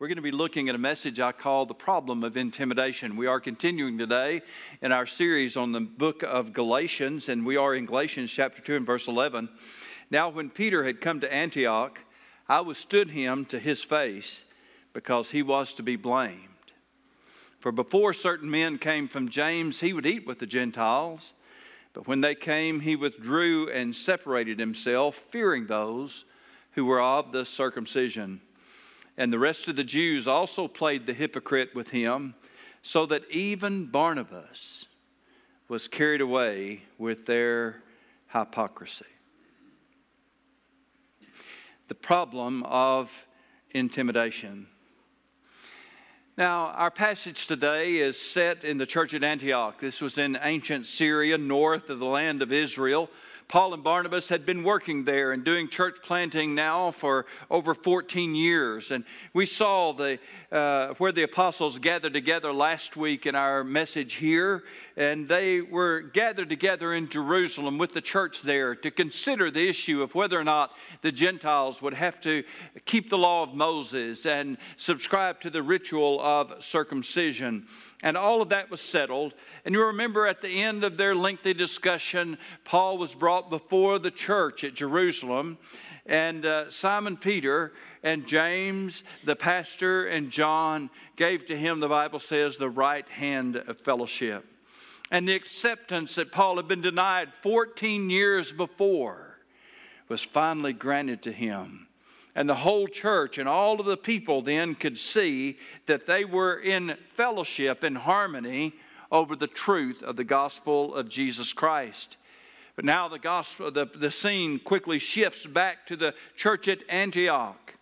we're going to be looking at a message I call The Problem of Intimidation. We are continuing today in our series on the book of Galatians, and we are in Galatians chapter 2 and verse 11. Now, when Peter had come to Antioch, I withstood him to his face because he was to be blamed. For before certain men came from James, he would eat with the Gentiles. But when they came, he withdrew and separated himself, fearing those who were of the circumcision. And the rest of the Jews also played the hypocrite with him, so that even Barnabas was carried away with their hypocrisy. The problem of intimidation. Now, our passage today is set in the church at Antioch. This was in ancient Syria, north of the land of Israel. Paul and Barnabas had been working there and doing church planting now for over 14 years. And we saw the, uh, where the apostles gathered together last week in our message here. And they were gathered together in Jerusalem with the church there to consider the issue of whether or not the Gentiles would have to keep the law of Moses and subscribe to the ritual of circumcision. And all of that was settled. And you remember at the end of their lengthy discussion, Paul was brought before the church at Jerusalem. And uh, Simon Peter and James, the pastor, and John gave to him, the Bible says, the right hand of fellowship. And the acceptance that Paul had been denied 14 years before was finally granted to him. And the whole church and all of the people then could see that they were in fellowship, in harmony over the truth of the gospel of Jesus Christ. But now the gospel, the, the scene quickly shifts back to the church at Antioch.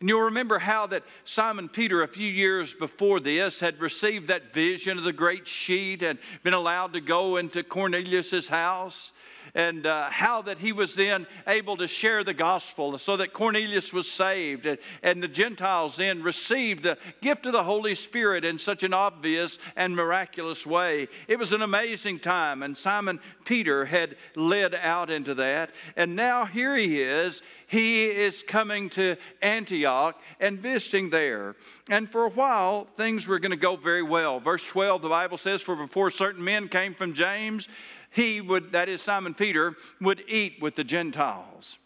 And you'll remember how that Simon Peter, a few years before this, had received that vision of the great sheet and been allowed to go into Cornelius's house and uh, how that he was then able to share the gospel so that Cornelius was saved and, and the Gentiles then received the gift of the Holy Spirit in such an obvious and miraculous way. It was an amazing time, and Simon Peter had led out into that. And now here he is. He is coming to Antioch and visiting there. And for a while, things were going to go very well. Verse 12, the Bible says, For before certain men came from James, he would, that is Simon Peter, would eat with the Gentiles.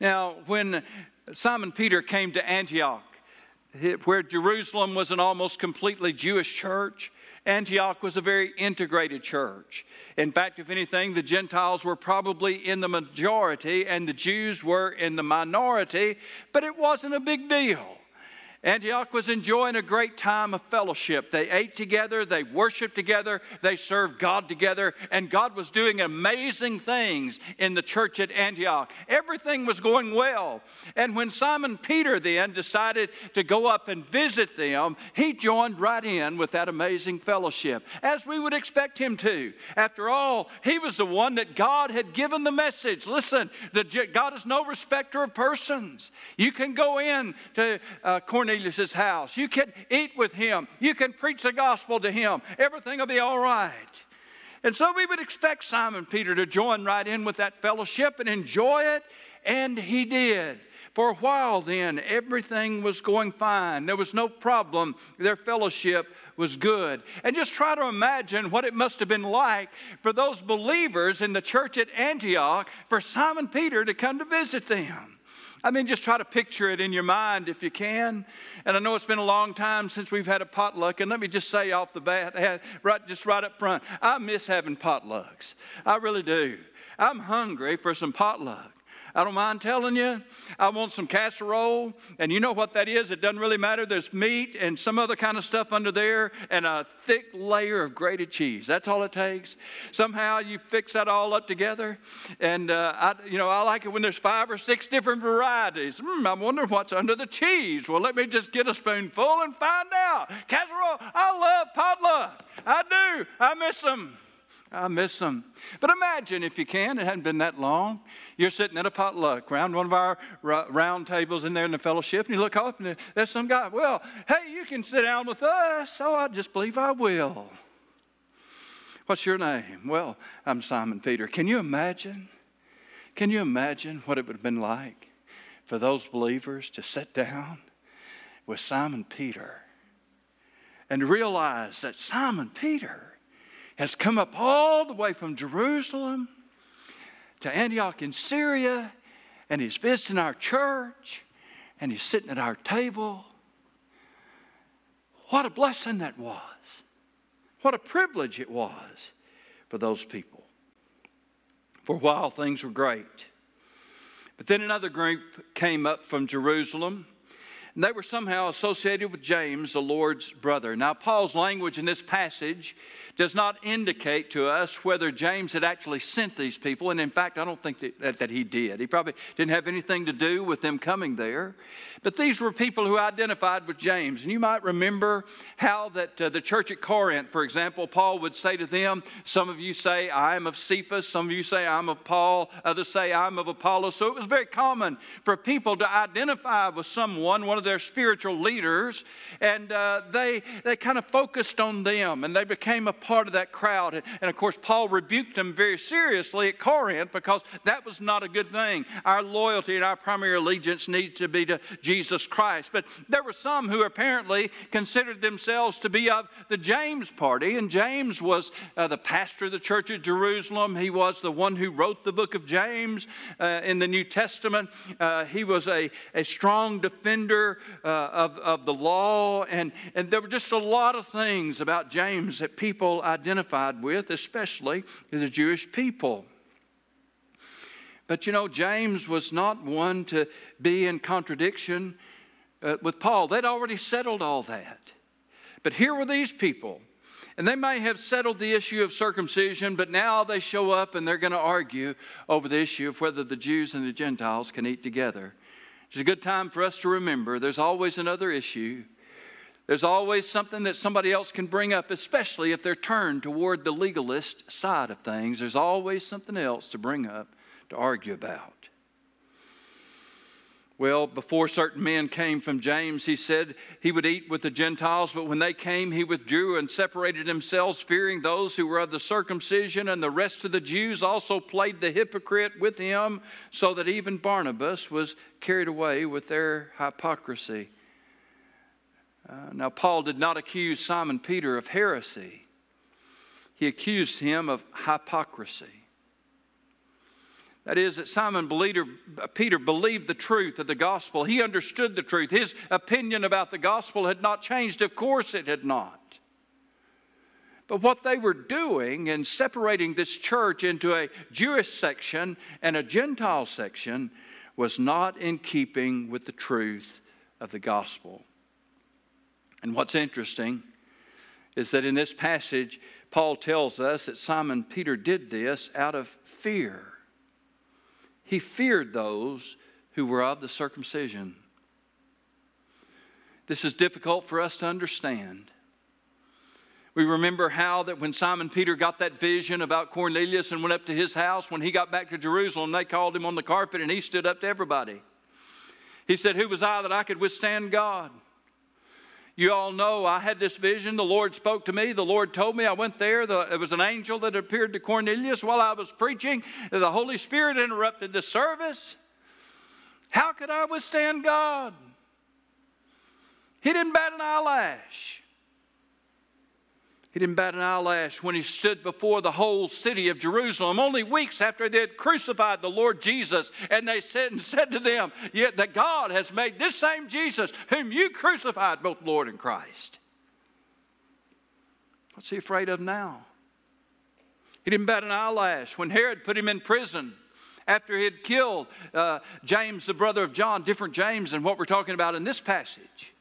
Now, when Simon Peter came to Antioch, where Jerusalem was an almost completely Jewish church, Antioch was a very integrated church. In fact, if anything, the Gentiles were probably in the majority and the Jews were in the minority, but it wasn't a big deal. Antioch was enjoying a great time of fellowship. They ate together, they worshiped together, they served God together, and God was doing amazing things in the church at Antioch. Everything was going well. And when Simon Peter then decided to go up and visit them, he joined right in with that amazing fellowship, as we would expect him to. After all, he was the one that God had given the message. Listen, the, God is no respecter of persons. You can go in to uh, Cornelius' house. You can eat with him. You can preach the gospel to him. Everything will be all right. And so we would expect Simon Peter to join right in with that fellowship and enjoy it, and he did. For a while, then, everything was going fine. There was no problem. Their fellowship was good. And just try to imagine what it must have been like for those believers in the church at Antioch for Simon Peter to come to visit them. I mean, just try to picture it in your mind if you can. And I know it's been a long time since we've had a potluck. And let me just say off the bat, eh, right, just right up front, I miss having potlucks. I really do. I'm hungry for some potluck. I don't mind telling you. I want some casserole. And you know what that is? It doesn't really matter. There's meat and some other kind of stuff under there and a thick layer of grated cheese. That's all it takes. Somehow you fix that all up together. And, uh, I, you know, I like it when there's five or six different varieties. Mm, I wonder what's under the cheese. Well, let me just get a spoonful and find out. Casserole, I love potluck. I do. I miss them. I miss them. But imagine, if you can, it hadn't been that long. You're sitting at a potluck around one of our round tables in there in the fellowship, and you look up and there's some guy. Well, hey, you can sit down with us. Oh, I just believe I will. What's your name? Well, I'm Simon Peter. Can you imagine? Can you imagine what it would have been like for those believers to sit down with Simon Peter and realize that Simon Peter has come up all the way from Jerusalem to Antioch in Syria, and he's visiting our church, and he's sitting at our table. What a blessing that was. What a privilege it was for those people. For a while, things were great. But then another group came up from Jerusalem and they were somehow associated with James, the Lord's brother. Now, Paul's language in this passage does not indicate to us whether James had actually sent these people, and in fact, I don't think that, that, he did. He probably didn't have anything to do with them coming there. But these were people who identified with James. And you might remember how that uh, the church at Corinth, for example, Paul would say to them, Some of you say, I am of Cephas, some of you say, I'm of Paul, others say, I'm of Apollos. So it was very common for people to identify with someone, one of their spiritual leaders, and uh, they, they kind of focused on them and they became a part of that crowd. And, of course, Paul rebuked them very seriously at Corinth because that was not a good thing. Our loyalty and our primary allegiance needs to be to Jesus Christ. But there were some who apparently considered themselves to be of the James party, and James was uh, the pastor of the church at Jerusalem. He was the one who wrote the book of James uh, in the New Testament. Uh, he was a, a strong defender uh, of, of the law, and, and there were just a lot of things about James that people identified with, especially the Jewish people. But you know, James was not one to be in contradiction uh, with Paul. They'd already settled all that. But here were these people, and they may have settled the issue of circumcision, but now they show up and they're going to argue over the issue of whether the Jews and the Gentiles can eat together. It's a good time for us to remember there's always another issue. There's always something that somebody else can bring up, especially if they're turned toward the legalist side of things. There's always something else to bring up to argue about. Well, before certain men came from James, he said he would eat with the Gentiles, but when they came, he withdrew and separated himself, fearing those who were of the circumcision, and the rest of the Jews also played the hypocrite with him, so that even Barnabas was carried away with their hypocrisy. Uh, now, Paul did not accuse Simon Peter of heresy, he accused him of hypocrisy. That is, that Simon uh, Peter believed the truth of the gospel. He understood the truth. His opinion about the gospel had not changed. Of course, it had not. But what they were doing in separating this church into a Jewish section and a Gentile section was not in keeping with the truth of the gospel. And what's interesting is that in this passage, Paul tells us that Simon Peter did this out of fear. He feared those who were of the circumcision. This is difficult for us to understand. We remember how that when Simon Peter got that vision about Cornelius and went up to his house, when he got back to Jerusalem, they called him on the carpet and he stood up to everybody. He said, Who was I that I could withstand God? You all know I had this vision. The Lord spoke to me. The Lord told me. I went there. The, it was an angel that appeared to Cornelius while I was preaching. The Holy Spirit interrupted the service. How could I withstand God? He didn't bat an eyelash. He didn't bat an eyelash when he stood before the whole city of Jerusalem, only weeks after they had crucified the Lord Jesus. And they said and said to them, Yet that God has made this same Jesus, whom you crucified, both Lord and Christ. What's he afraid of now? He didn't bat an eyelash when Herod put him in prison after he had killed uh, James, the brother of John, different James than what we're talking about in this passage.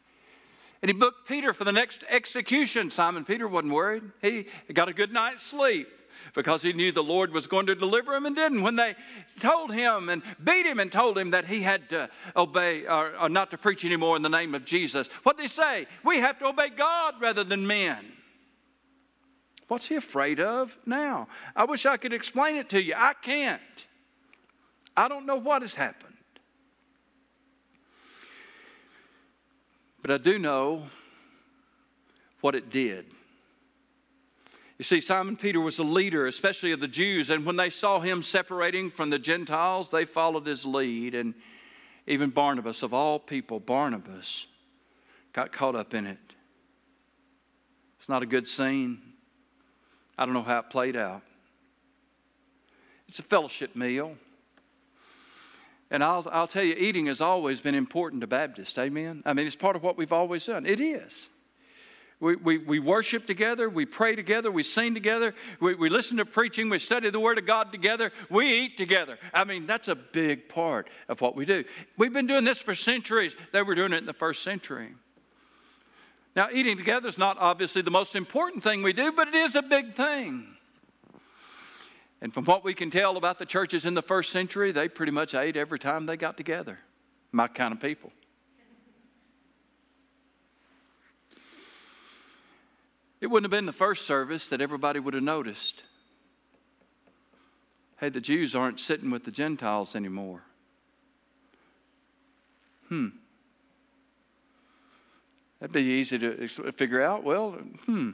And he booked Peter for the next execution. Simon Peter wasn't worried. He got a good night's sleep because he knew the Lord was going to deliver him and didn't. When they told him and beat him and told him that he had to obey or, or not to preach anymore in the name of Jesus, what did he say? We have to obey God rather than men. What's he afraid of now? I wish I could explain it to you. I can't. I don't know what has happened. But I do know what it did. You see, Simon Peter was a leader, especially of the Jews, and when they saw him separating from the Gentiles, they followed his lead. And even Barnabas, of all people, Barnabas, got caught up in it. It's not a good scene. I don't know how it played out. It's a fellowship meal. And I'll, I'll tell you, eating has always been important to Baptists. Amen? I mean, it's part of what we've always done. It is. We, we, we worship together, we pray together, we sing together, we, we listen to preaching, we study the Word of God together, we eat together. I mean, that's a big part of what we do. We've been doing this for centuries. They were doing it in the first century. Now, eating together is not obviously the most important thing we do, but it is a big thing. And from what we can tell about the churches in the first century, they pretty much ate every time they got together. My kind of people. It wouldn't have been the first service that everybody would have noticed. Hey, the Jews aren't sitting with the Gentiles anymore. Hmm. That'd be easy to figure out. Well, hmm.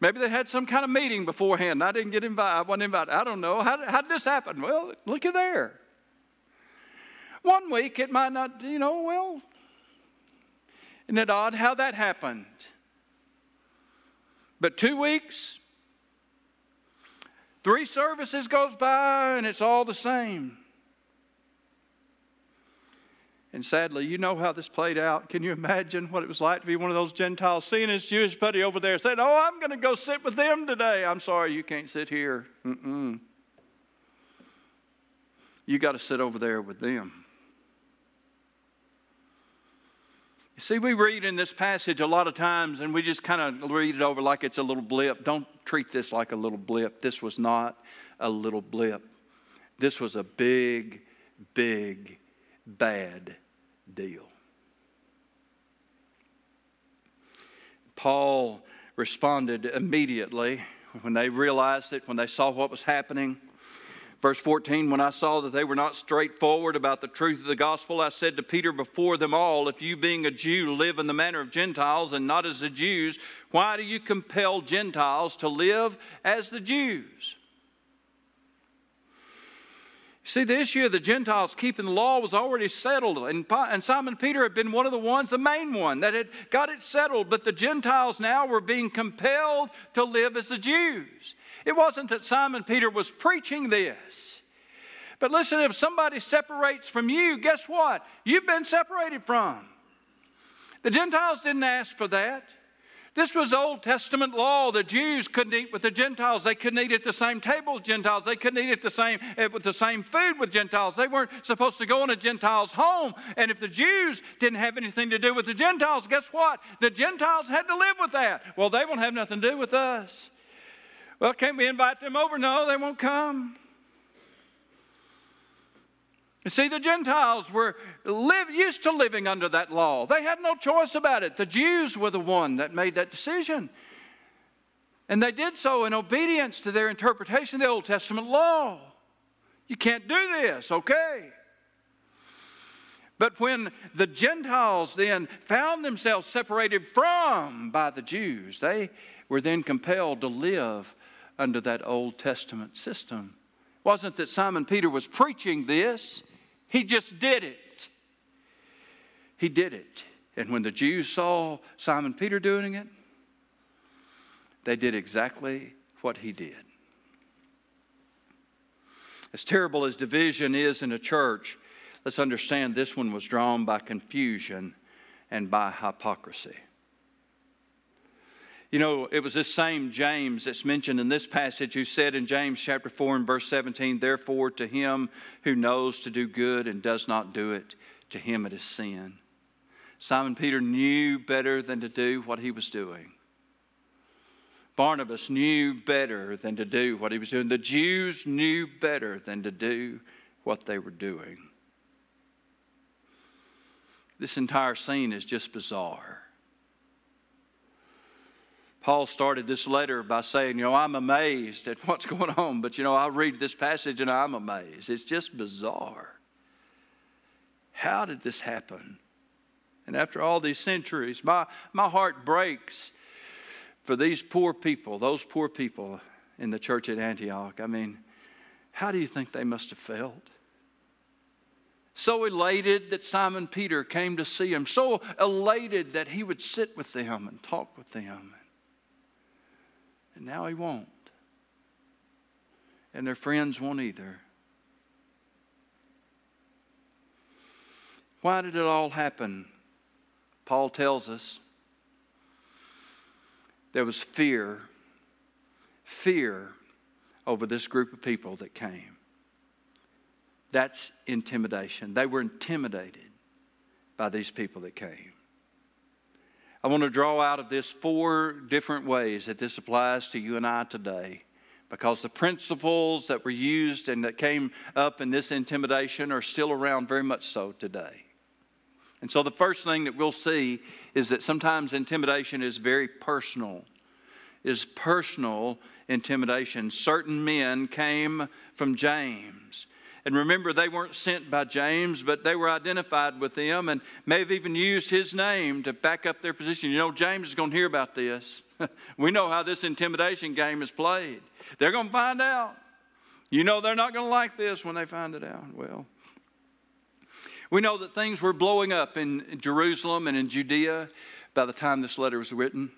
Maybe they had some kind of meeting beforehand. I didn't get invited. I wasn't invited. I don't know. How, how did this happen? Well, look at there. One week it might not, you know, well, isn't it odd how that happened? But two weeks, three services goes by and it's all the same. And sadly, you know how this played out. Can you imagine what it was like to be one of those Gentiles seeing his Jewish buddy over there saying, Oh, I'm going to go sit with them today. I'm sorry, you can't sit here. Mm-mm. You got to sit over there with them. You see, we read in this passage a lot of times and we just kind of read it over like it's a little blip. Don't treat this like a little blip. This was not a little blip, this was a big, big, bad deal. Paul responded immediately when they realized it, when they saw what was happening. Verse 14, when I saw that they were not straightforward about the truth of the gospel, I said to Peter before them all, If you, being a Jew, live in the manner of Gentiles and not as the Jews, why do you compel Gentiles to live as the Jews? See, the issue of the Gentiles keeping the law was already settled, and, and Simon Peter had been one of the ones, the main one, that had got it settled. But the Gentiles now were being compelled to live as the Jews. It wasn't that Simon Peter was preaching this. But listen, if somebody separates from you, guess what? You've been separated from. The Gentiles didn't ask for that. This was Old Testament law. The Jews couldn't eat with the Gentiles. They couldn't eat at the same table with Gentiles. They couldn't eat at the same, eh, with the same food with Gentiles. They weren't supposed to go in a Gentile's home. And if the Jews didn't have anything to do with the Gentiles, guess what? The Gentiles had to live with that. Well, they won't have nothing to do with us. Well, can't we invite them over? No, they won't come. You see, the Gentiles were live, used to living under that law. They had no choice about it. The Jews were the one that made that decision. And they did so in obedience to their interpretation of the Old Testament law. You can't do this, okay? But when the Gentiles then found themselves separated from by the Jews, they were then compelled to live under that Old Testament system. It wasn't that Simon Peter was preaching this, he just did it. He did it. And when the Jews saw Simon Peter doing it, they did exactly what he did. As terrible as division is in a church, let's understand this one was drawn by confusion and by hypocrisy. You know, it was this same James that's mentioned in this passage who said in James chapter 4 and verse 17, Therefore, to him who knows to do good and does not do it, to him it is sin. Simon Peter knew better than to do what he was doing. Barnabas knew better than to do what he was doing. The Jews knew better than to do what they were doing. This entire scene is just bizarre. Paul started this letter by saying, You know, I'm amazed at what's going on, but you know, I read this passage and I'm amazed. It's just bizarre. How did this happen? And after all these centuries, my, my heart breaks for these poor people, those poor people in the church at Antioch. I mean, how do you think they must have felt? so elated that Simon Peter came to see him, so elated that he would sit with them and talk with them. And now he won't. And their friends won't either. Why did it all happen? Paul tells us there was fear, fear over this group of people that came. That's intimidation. They were intimidated by these people that came. I want to draw out of this four different ways that this applies to you and I today because the principles that were used and that came up in this intimidation are still around very much so today. And so the first thing that we'll see is that sometimes intimidation is very personal. Is personal intimidation. Certain men came from James and remember, they weren't sent by James, but they were identified with him and may have even used his name to back up their position. You know, James is going to hear about this. we know how this intimidation game is played. They're going to find out. You know, they're not going to like this when they find it out. Well, we know that things were blowing up in Jerusalem and in Judea by the time this letter was written.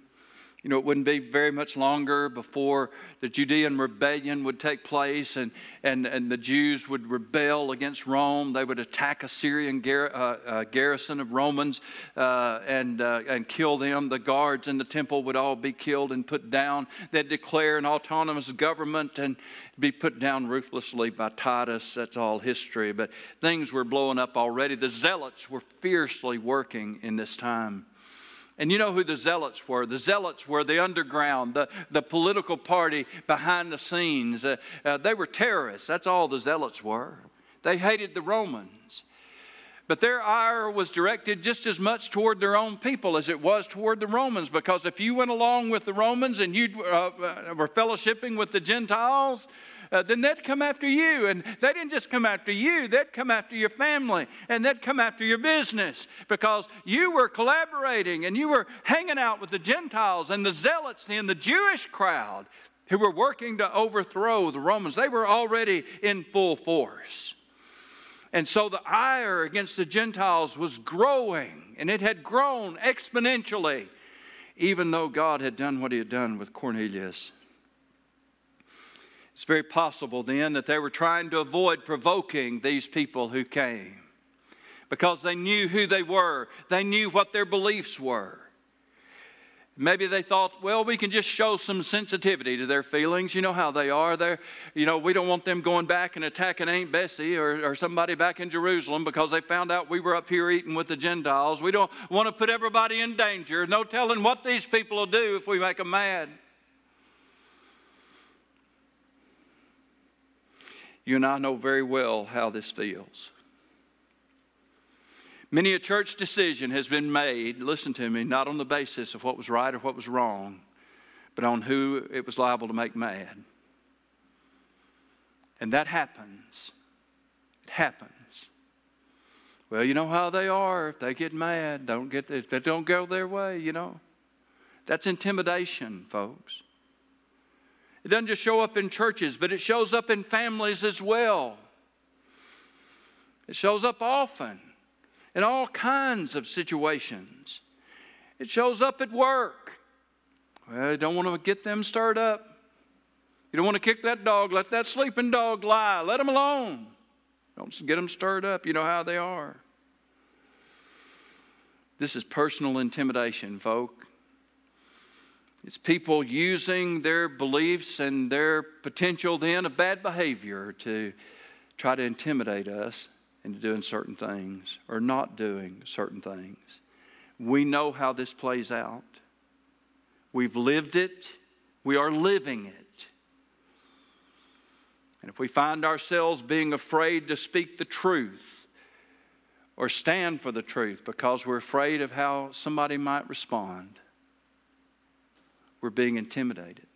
You know, it wouldn't be very much longer before the Judean rebellion would take place and, and, and the Jews would rebel against Rome. They would attack a Syrian gar- uh, uh, garrison of Romans uh, and, uh, and kill them. The guards in the temple would all be killed and put down. They'd declare an autonomous government and be put down ruthlessly by Titus. That's all history. But things were blowing up already. The zealots were fiercely working in this time. And you know who the zealots were? The zealots were the underground, the, the political party behind the scenes. Uh, uh, they were terrorists. That's all the zealots were. They hated the Romans. But their ire was directed just as much toward their own people as it was toward the Romans. Because if you went along with the Romans and you uh, uh were fellowshipping with the Gentiles, uh, then they'd come after you. And they didn't just come after you, they'd come after your family and they'd come after your business because you were collaborating and you were hanging out with the Gentiles and the zealots and the Jewish crowd who were working to overthrow the Romans. They were already in full force. And so the ire against the Gentiles was growing, and it had grown exponentially, even though God had done what he had done with Cornelius it's very possible then that they were trying to avoid provoking these people who came because they knew who they were, they knew what their beliefs were. Maybe they thought, well, we can just show some sensitivity to their feelings. You know how they are. They're, you know, we don't want them going back and attacking Aunt Bessie or, or somebody back in Jerusalem because they found out we were up here eating with the Gentiles. We don't want to put everybody in danger. No telling what these people will do if we make them mad. You and I know very well how this feels. Many a church decision has been made, listen to me, not on the basis of what was right or what was wrong, but on who it was liable to make mad. And that happens. It happens. Well, you know how they are. If they get mad, don't get if they don't go their way, you know. That's intimidation, folks. It doesn't just show up in churches, but it shows up in families as well. It shows up often in all kinds of situations. It shows up at work. Well, you don't want to get them stirred up. You don't want to kick that dog. Let that sleeping dog lie. Let them alone. Don't get them stirred up. You know how they are. This is personal intimidation, folk. It's people using their beliefs and their potential then of bad behavior to try to intimidate us into doing certain things or not doing certain things. We know how this plays out. We've lived it, we are living it. And if we find ourselves being afraid to speak the truth or stand for the truth because we're afraid of how somebody might respond, we're being intimidated.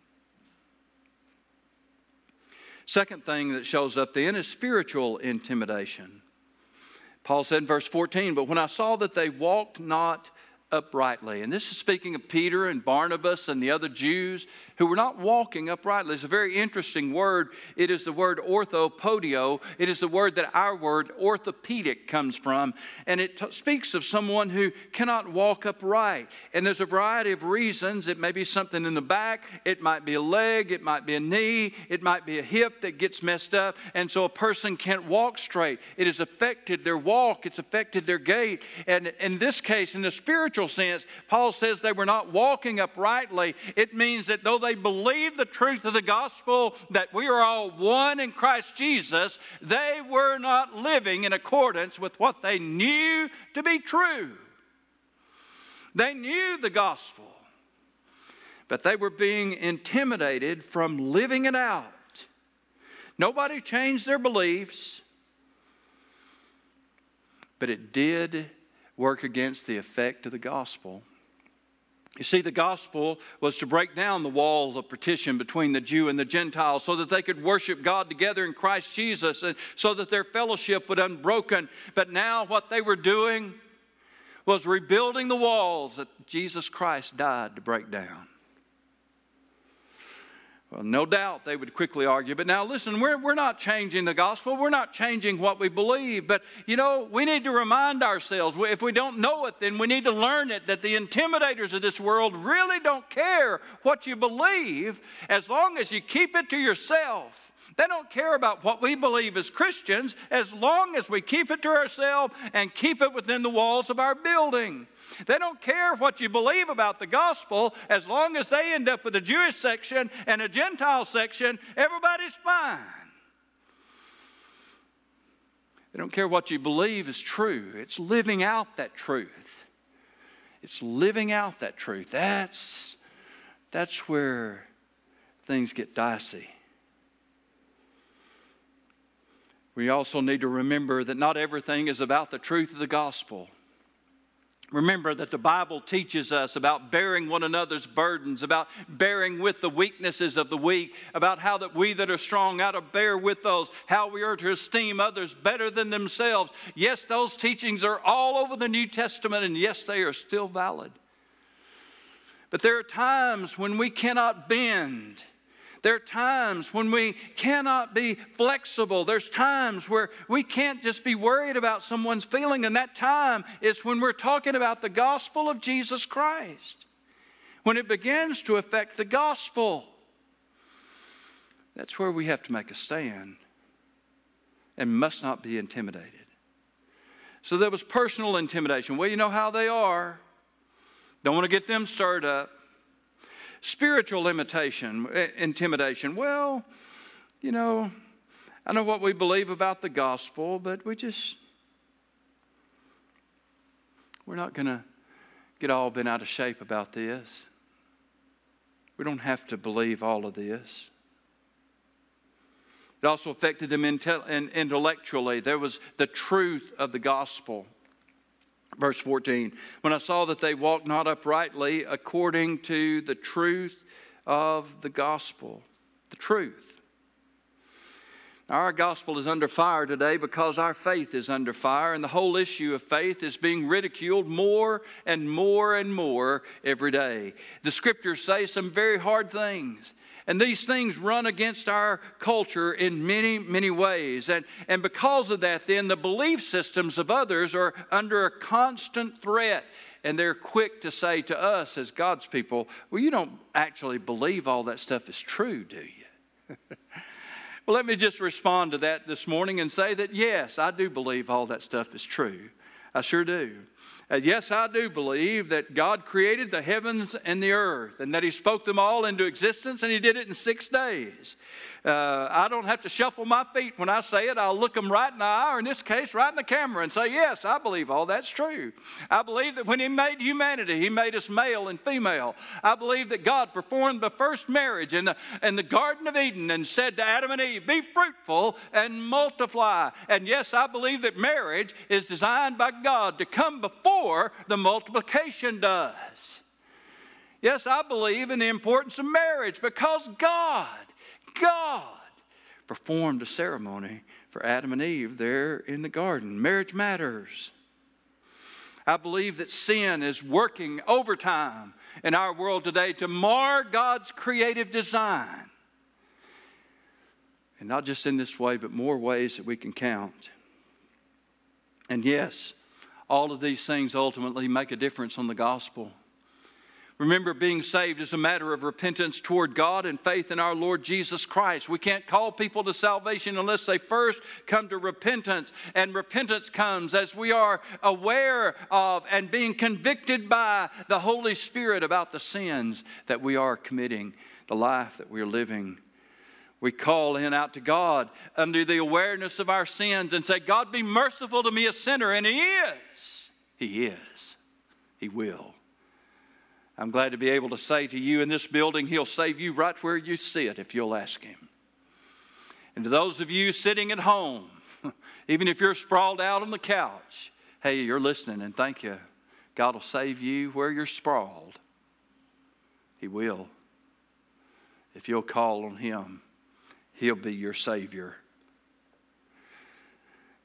Second thing that shows up then is spiritual intimidation. Paul said in verse 14, But when I saw that they walked not uprightly. And this is speaking of Peter and Barnabas and the other Jews who were not walking uprightly. It's a very interesting word. It is the word orthopodeo. It is the word that our word orthopedic comes from. And it t- speaks of someone who cannot walk upright. And there's a variety of reasons. It may be something in the back, it might be a leg, it might be a knee, it might be a hip that gets messed up. And so a person can't walk straight. It has affected their walk, it's affected their gait. And in this case, in the spiritual sense, Paul says they were not walking uprightly. It means that though they believed the truth of the gospel, that we are all one in Christ Jesus, they were not living in accordance with what they knew to be true. They knew the gospel, but they were being intimidated from living it out. Nobody changed their beliefs, but it did work against the effect of the gospel. You see, the gospel was to break down the walls of partition between the Jew and the Gentile so that they could worship God together in Christ Jesus and so that their fellowship would unbroken. But now, what they were doing was rebuilding the walls that Jesus Christ died to break down. Well, no doubt they would quickly argue. But now, listen, we're, we're not changing the gospel. We're not changing what we believe. But, you know, we need to remind ourselves if we don't know it, then we need to learn it that the intimidators of this world really don't care what you believe as long as you keep it to yourself. They don't care about what we believe as Christians as long as we keep it to ourselves and keep it within the walls of our building. They don't care what you believe about the gospel as long as they end up with a Jewish section and a Gentile section, everybody's fine. They don't care what you believe is true, it's living out that truth. It's living out that truth. That's, that's where things get dicey. We also need to remember that not everything is about the truth of the gospel. Remember that the Bible teaches us about bearing one another's burdens, about bearing with the weaknesses of the weak, about how that we that are strong ought to bear with those, how we are to esteem others better than themselves. Yes, those teachings are all over the New Testament, and yes, they are still valid. But there are times when we cannot bend there are times when we cannot be flexible. There's times where we can't just be worried about someone's feeling, and that time is when we're talking about the gospel of Jesus Christ. When it begins to affect the gospel, that's where we have to make a stand and must not be intimidated. So there was personal intimidation. Well, you know how they are. Don't want to get them stirred up. Spiritual imitation, eh, intimidation. Well, you know, I know what we believe about the gospel, but we just, we're not going to get all bent out of shape about this. We don't have to believe all of this. It also affected them intellectually. There was the truth of the gospel. Verse 14 When I saw that they walked not uprightly according to the truth of the gospel, the truth. Our gospel is under fire today because our faith is under fire, and the whole issue of faith is being ridiculed more and more and more every day. The scriptures say some very hard things. And these things run against our culture in many, many ways. And, and because of that, then the belief systems of others are under a constant threat. And they're quick to say to us as God's people, well, you don't actually believe all that stuff is true, do you? well, let me just respond to that this morning and say that yes, I do believe all that stuff is true. I sure do. Uh, yes, I do believe that God created the heavens and the earth and that He spoke them all into existence and He did it in six days. Uh, I don't have to shuffle my feet when I say it. I'll look them right in the eye, or in this case, right in the camera, and say, Yes, I believe all that's true. I believe that when He made humanity, He made us male and female. I believe that God performed the first marriage in the, in the Garden of Eden and said to Adam and Eve, Be fruitful and multiply. And yes, I believe that marriage is designed by God to come before the multiplication does. Yes, I believe in the importance of marriage because God God performed a ceremony for Adam and Eve there in the garden. Marriage matters. I believe that sin is working overtime in our world today to mar God's creative design. And not just in this way, but more ways that we can count. And yes, all of these things ultimately make a difference on the gospel. Remember, being saved is a matter of repentance toward God and faith in our Lord Jesus Christ. We can't call people to salvation unless they first come to repentance. And repentance comes as we are aware of and being convicted by the Holy Spirit about the sins that we are committing, the life that we are living. We call in out to God under the awareness of our sins and say, God, be merciful to me, a sinner. And He is. He is. He will. I'm glad to be able to say to you in this building, He'll save you right where you sit if you'll ask Him. And to those of you sitting at home, even if you're sprawled out on the couch, hey, you're listening and thank you. God will save you where you're sprawled. He will. If you'll call on Him, He'll be your Savior.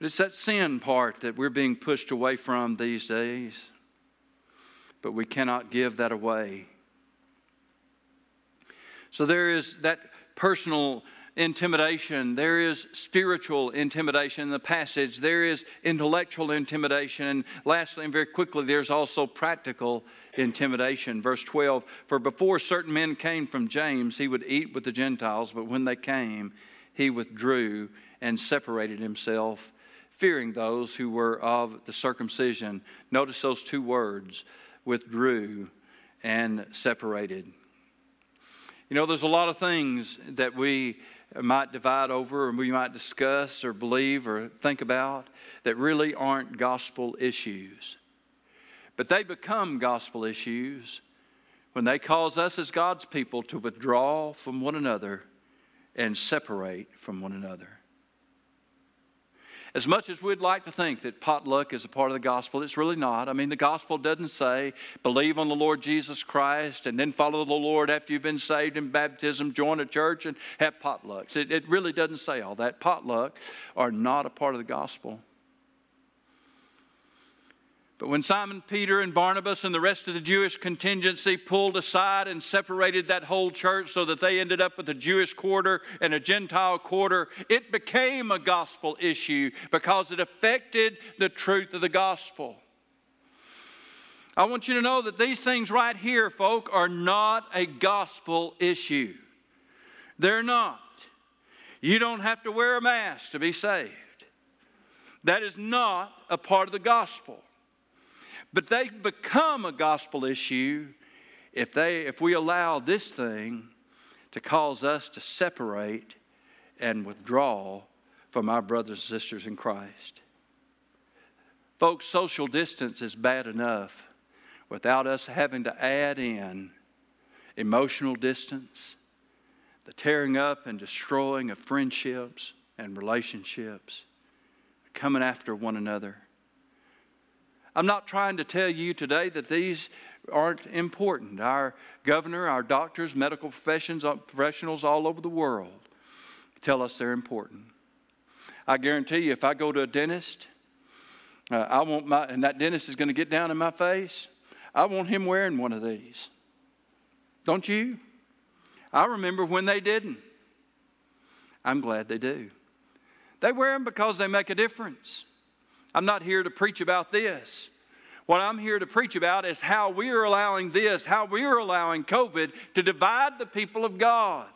But it's that sin part that we're being pushed away from these days but we cannot give that away. So there is that personal intimidation, there is spiritual intimidation in the passage, there is intellectual intimidation, and lastly, and very quickly, there's also practical intimidation. Verse 12 For before certain men came from James, he would eat with the Gentiles, but when they came, he withdrew and separated himself, fearing those who were of the circumcision. Notice those two words withdrew and separated. You know, there's a lot of things that we might divide over or we might discuss or believe or think about that really aren't gospel issues. But they become gospel issues when they cause us as God's people to withdraw from one another and separate from one another. As much as we'd like to think that potluck is a part of the gospel, it's really not. I mean, the gospel doesn't say believe on the Lord Jesus Christ and then follow the Lord after you've been saved in baptism, join a church, and have potlucks. It, it really doesn't say all that. Potluck are not a part of the gospel. But when Simon Peter and Barnabas and the rest of the Jewish contingency pulled aside and separated that whole church so that they ended up with a Jewish quarter and a Gentile quarter, it became a gospel issue because it affected the truth of the gospel. I want you to know that these things right here, folk, are not a gospel issue. They're not. You don't have to wear a mask to be saved. That is not a part of the gospel. But they become a gospel issue if, they, if we allow this thing to cause us to separate and withdraw from our brothers and sisters in Christ. Folks, social distance is bad enough without us having to add in emotional distance, the tearing up and destroying of friendships and relationships, coming after one another. I'm not trying to tell you today that these aren't important. Our governor, our doctors, medical professions, uh, professionals all over the world tell us they're important. I guarantee you, if I go to a dentist, uh, I want my, and that dentist is going to get down in my face, I want him wearing one of these. Don't you? I remember when they didn't. I'm glad they do. They wear them because they make a difference. I'm not here to preach about this. What I'm here to preach about is how we are allowing this, how we are allowing COVID to divide the people of God.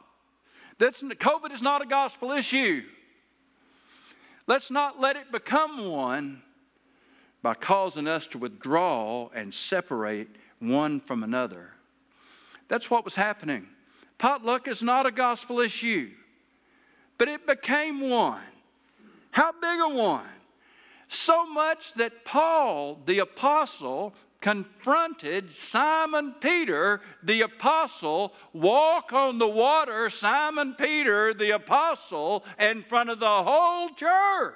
That's, COVID is not a gospel issue. Let's not let it become one by causing us to withdraw and separate one from another. That's what was happening. Potluck is not a gospel issue, but it became one. How big a one? So much that Paul, the apostle, confronted Simon Peter, the apostle, walk on the water, Simon Peter, the apostle, in front of the whole church.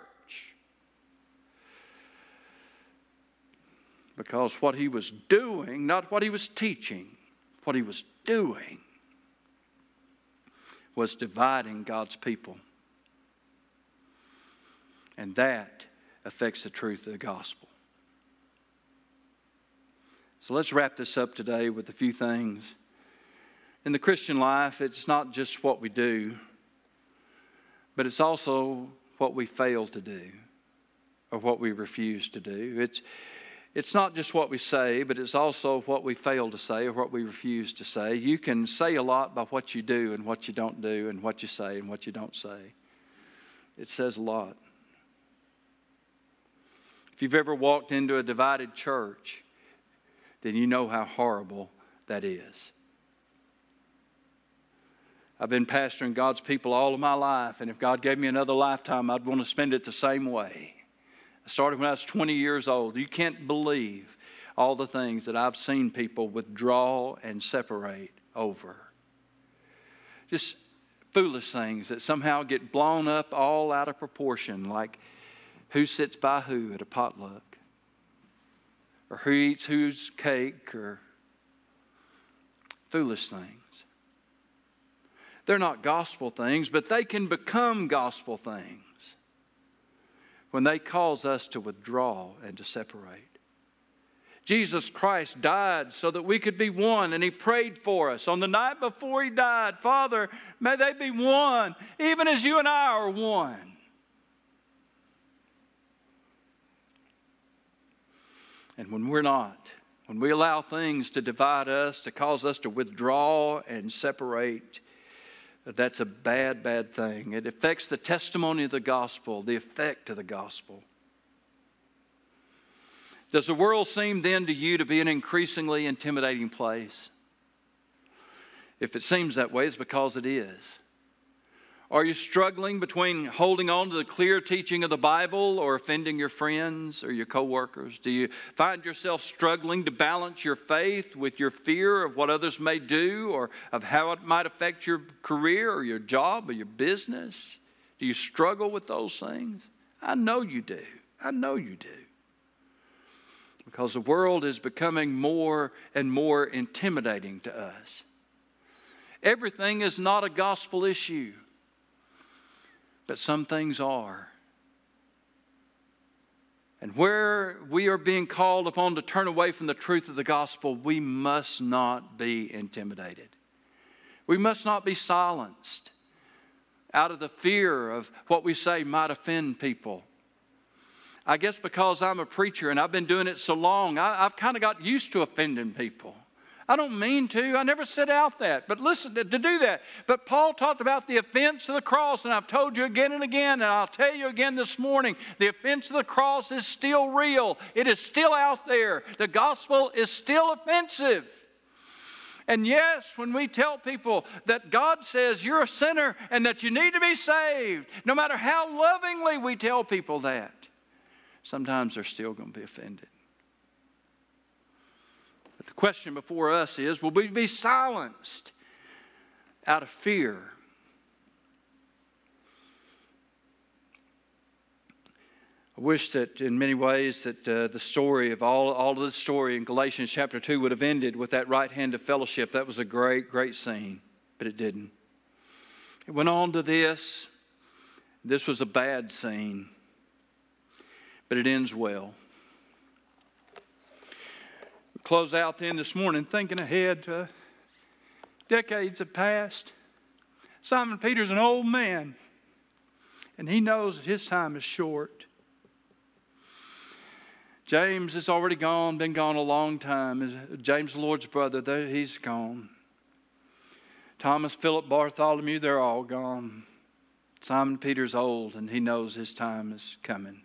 Because what he was doing, not what he was teaching, what he was doing was dividing God's people. And that affects the truth of the gospel. So let's wrap this up today with a few things. In the Christian life, it's not just what we do, but it's also what we fail to do or what we refuse to do. It's, it's not just what we say, but it's also what we fail to say or what we refuse to say. You can say a lot by what you do and what you don't do, and what you say and what you don't say. It says a lot. If you've ever walked into a divided church, then you know how horrible that is. I've been pastoring God's people all of my life, and if God gave me another lifetime, I'd want to spend it the same way. I started when I was 20 years old. You can't believe all the things that I've seen people withdraw and separate over. Just foolish things that somehow get blown up all out of proportion, like who sits by who at a potluck, or who eats whose cake, or foolish things. They're not gospel things, but they can become gospel things when they cause us to withdraw and to separate. Jesus Christ died so that we could be one, and He prayed for us. On the night before He died, Father, may they be one, even as you and I are one. And when we're not, when we allow things to divide us, to cause us to withdraw and separate, that's a bad, bad thing. It affects the testimony of the gospel, the effect of the gospel. Does the world seem then to you to be an increasingly intimidating place? If it seems that way, it's because it is. Are you struggling between holding on to the clear teaching of the Bible or offending your friends or your coworkers? Do you find yourself struggling to balance your faith with your fear of what others may do or of how it might affect your career or your job or your business? Do you struggle with those things? I know you do. I know you do. Because the world is becoming more and more intimidating to us. Everything is not a gospel issue but some things are. And where we are being called upon to turn away from the truth of the gospel, we must not be intimidated. We must not be silenced out of the fear of what we say might offend people. I guess because I'm a preacher and I've been doing it so long, I, have kind of got used to offending people. I don't mean to. I never set out that. But listen, to, to do that. But Paul talked about the offense of the cross, and I've told you again and again, and I'll tell you again this morning the offense of the cross is still real, it is still out there. The gospel is still offensive. And yes, when we tell people that God says you're a sinner and that you need to be saved, no matter how lovingly we tell people that, sometimes they're still going to be offended. But the question before us is will we be silenced out of fear? I wish that in many ways that uh, the story of all, all of the story in Galatians chapter 2 would have ended with that right hand of fellowship. That was a great, great scene, but it didn't. It went on to this. This was a bad scene, but it ends well close out then this morning thinking ahead to decades have passed. Simon Peter's an old man, and he knows that his time is short. James is already gone, been gone a long time. James, the Lord's brother, he's gone. Thomas, Philip, Bartholomew, they're all gone. Simon Peter's old, and he knows his time is coming.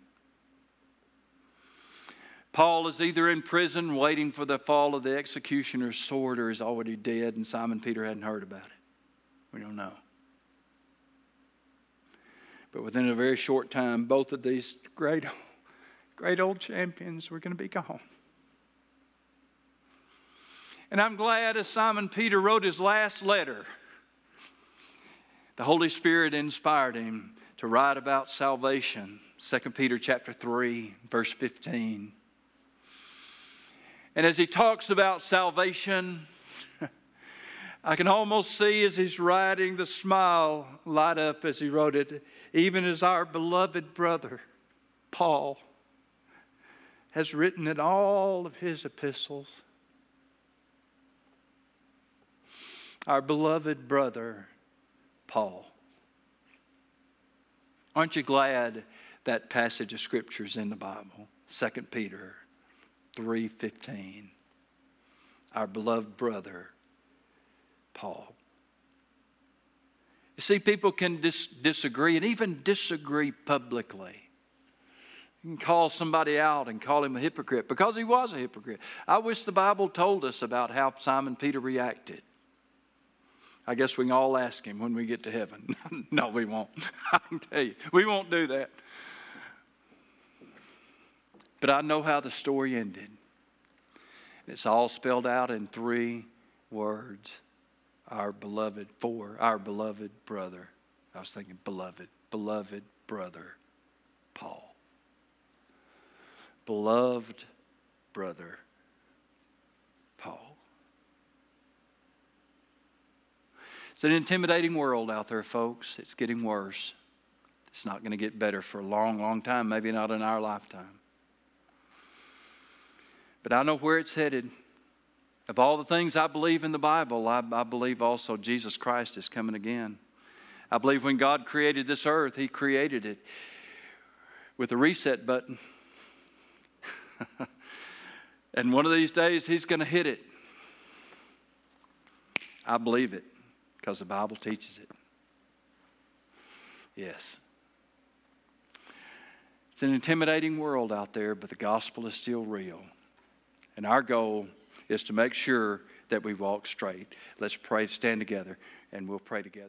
Paul is either in prison waiting for the fall of the executioner's sword or is already dead, and Simon Peter hadn't heard about it. We don't know. But within a very short time, both of these great, great old champions were going to be gone. And I'm glad as Simon Peter wrote his last letter, the Holy Spirit inspired him to write about salvation. 2 Peter chapter 3, verse 15. And as he talks about salvation, I can almost see as he's writing the smile light up as he wrote it, even as our beloved brother, Paul, has written in all of his epistles. Our beloved brother, Paul. Aren't you glad that passage of Scripture is in the Bible? 2 Peter 3:15. Our beloved brother, Paul. You see, people can dis- disagree and even disagree publicly. You can call somebody out and call him a hypocrite because he was a hypocrite. I wish the Bible told us about how Simon Peter reacted. I guess we can all ask him when we get to heaven. no, we won't. I can tell you, we won't do that. But I know how the story ended. It's all spelled out in three words our beloved, for our beloved brother. I was thinking, beloved, beloved brother, Paul. Beloved brother, Paul. It's an intimidating world out there, folks. It's getting worse. It's not going to get better for a long, long time, maybe not in our lifetime. But I know where it's headed. Of all the things I believe in the Bible, I, I, believe also Jesus Christ is coming again. I believe when God created this earth, He created it with a reset button. and one of these days, He's going to hit it. I believe it because the Bible teaches it. Yes. It's an intimidating world out there, but the gospel is still real. And our goal is to make sure that we walk straight. Let's pray, stand together, and we'll pray together.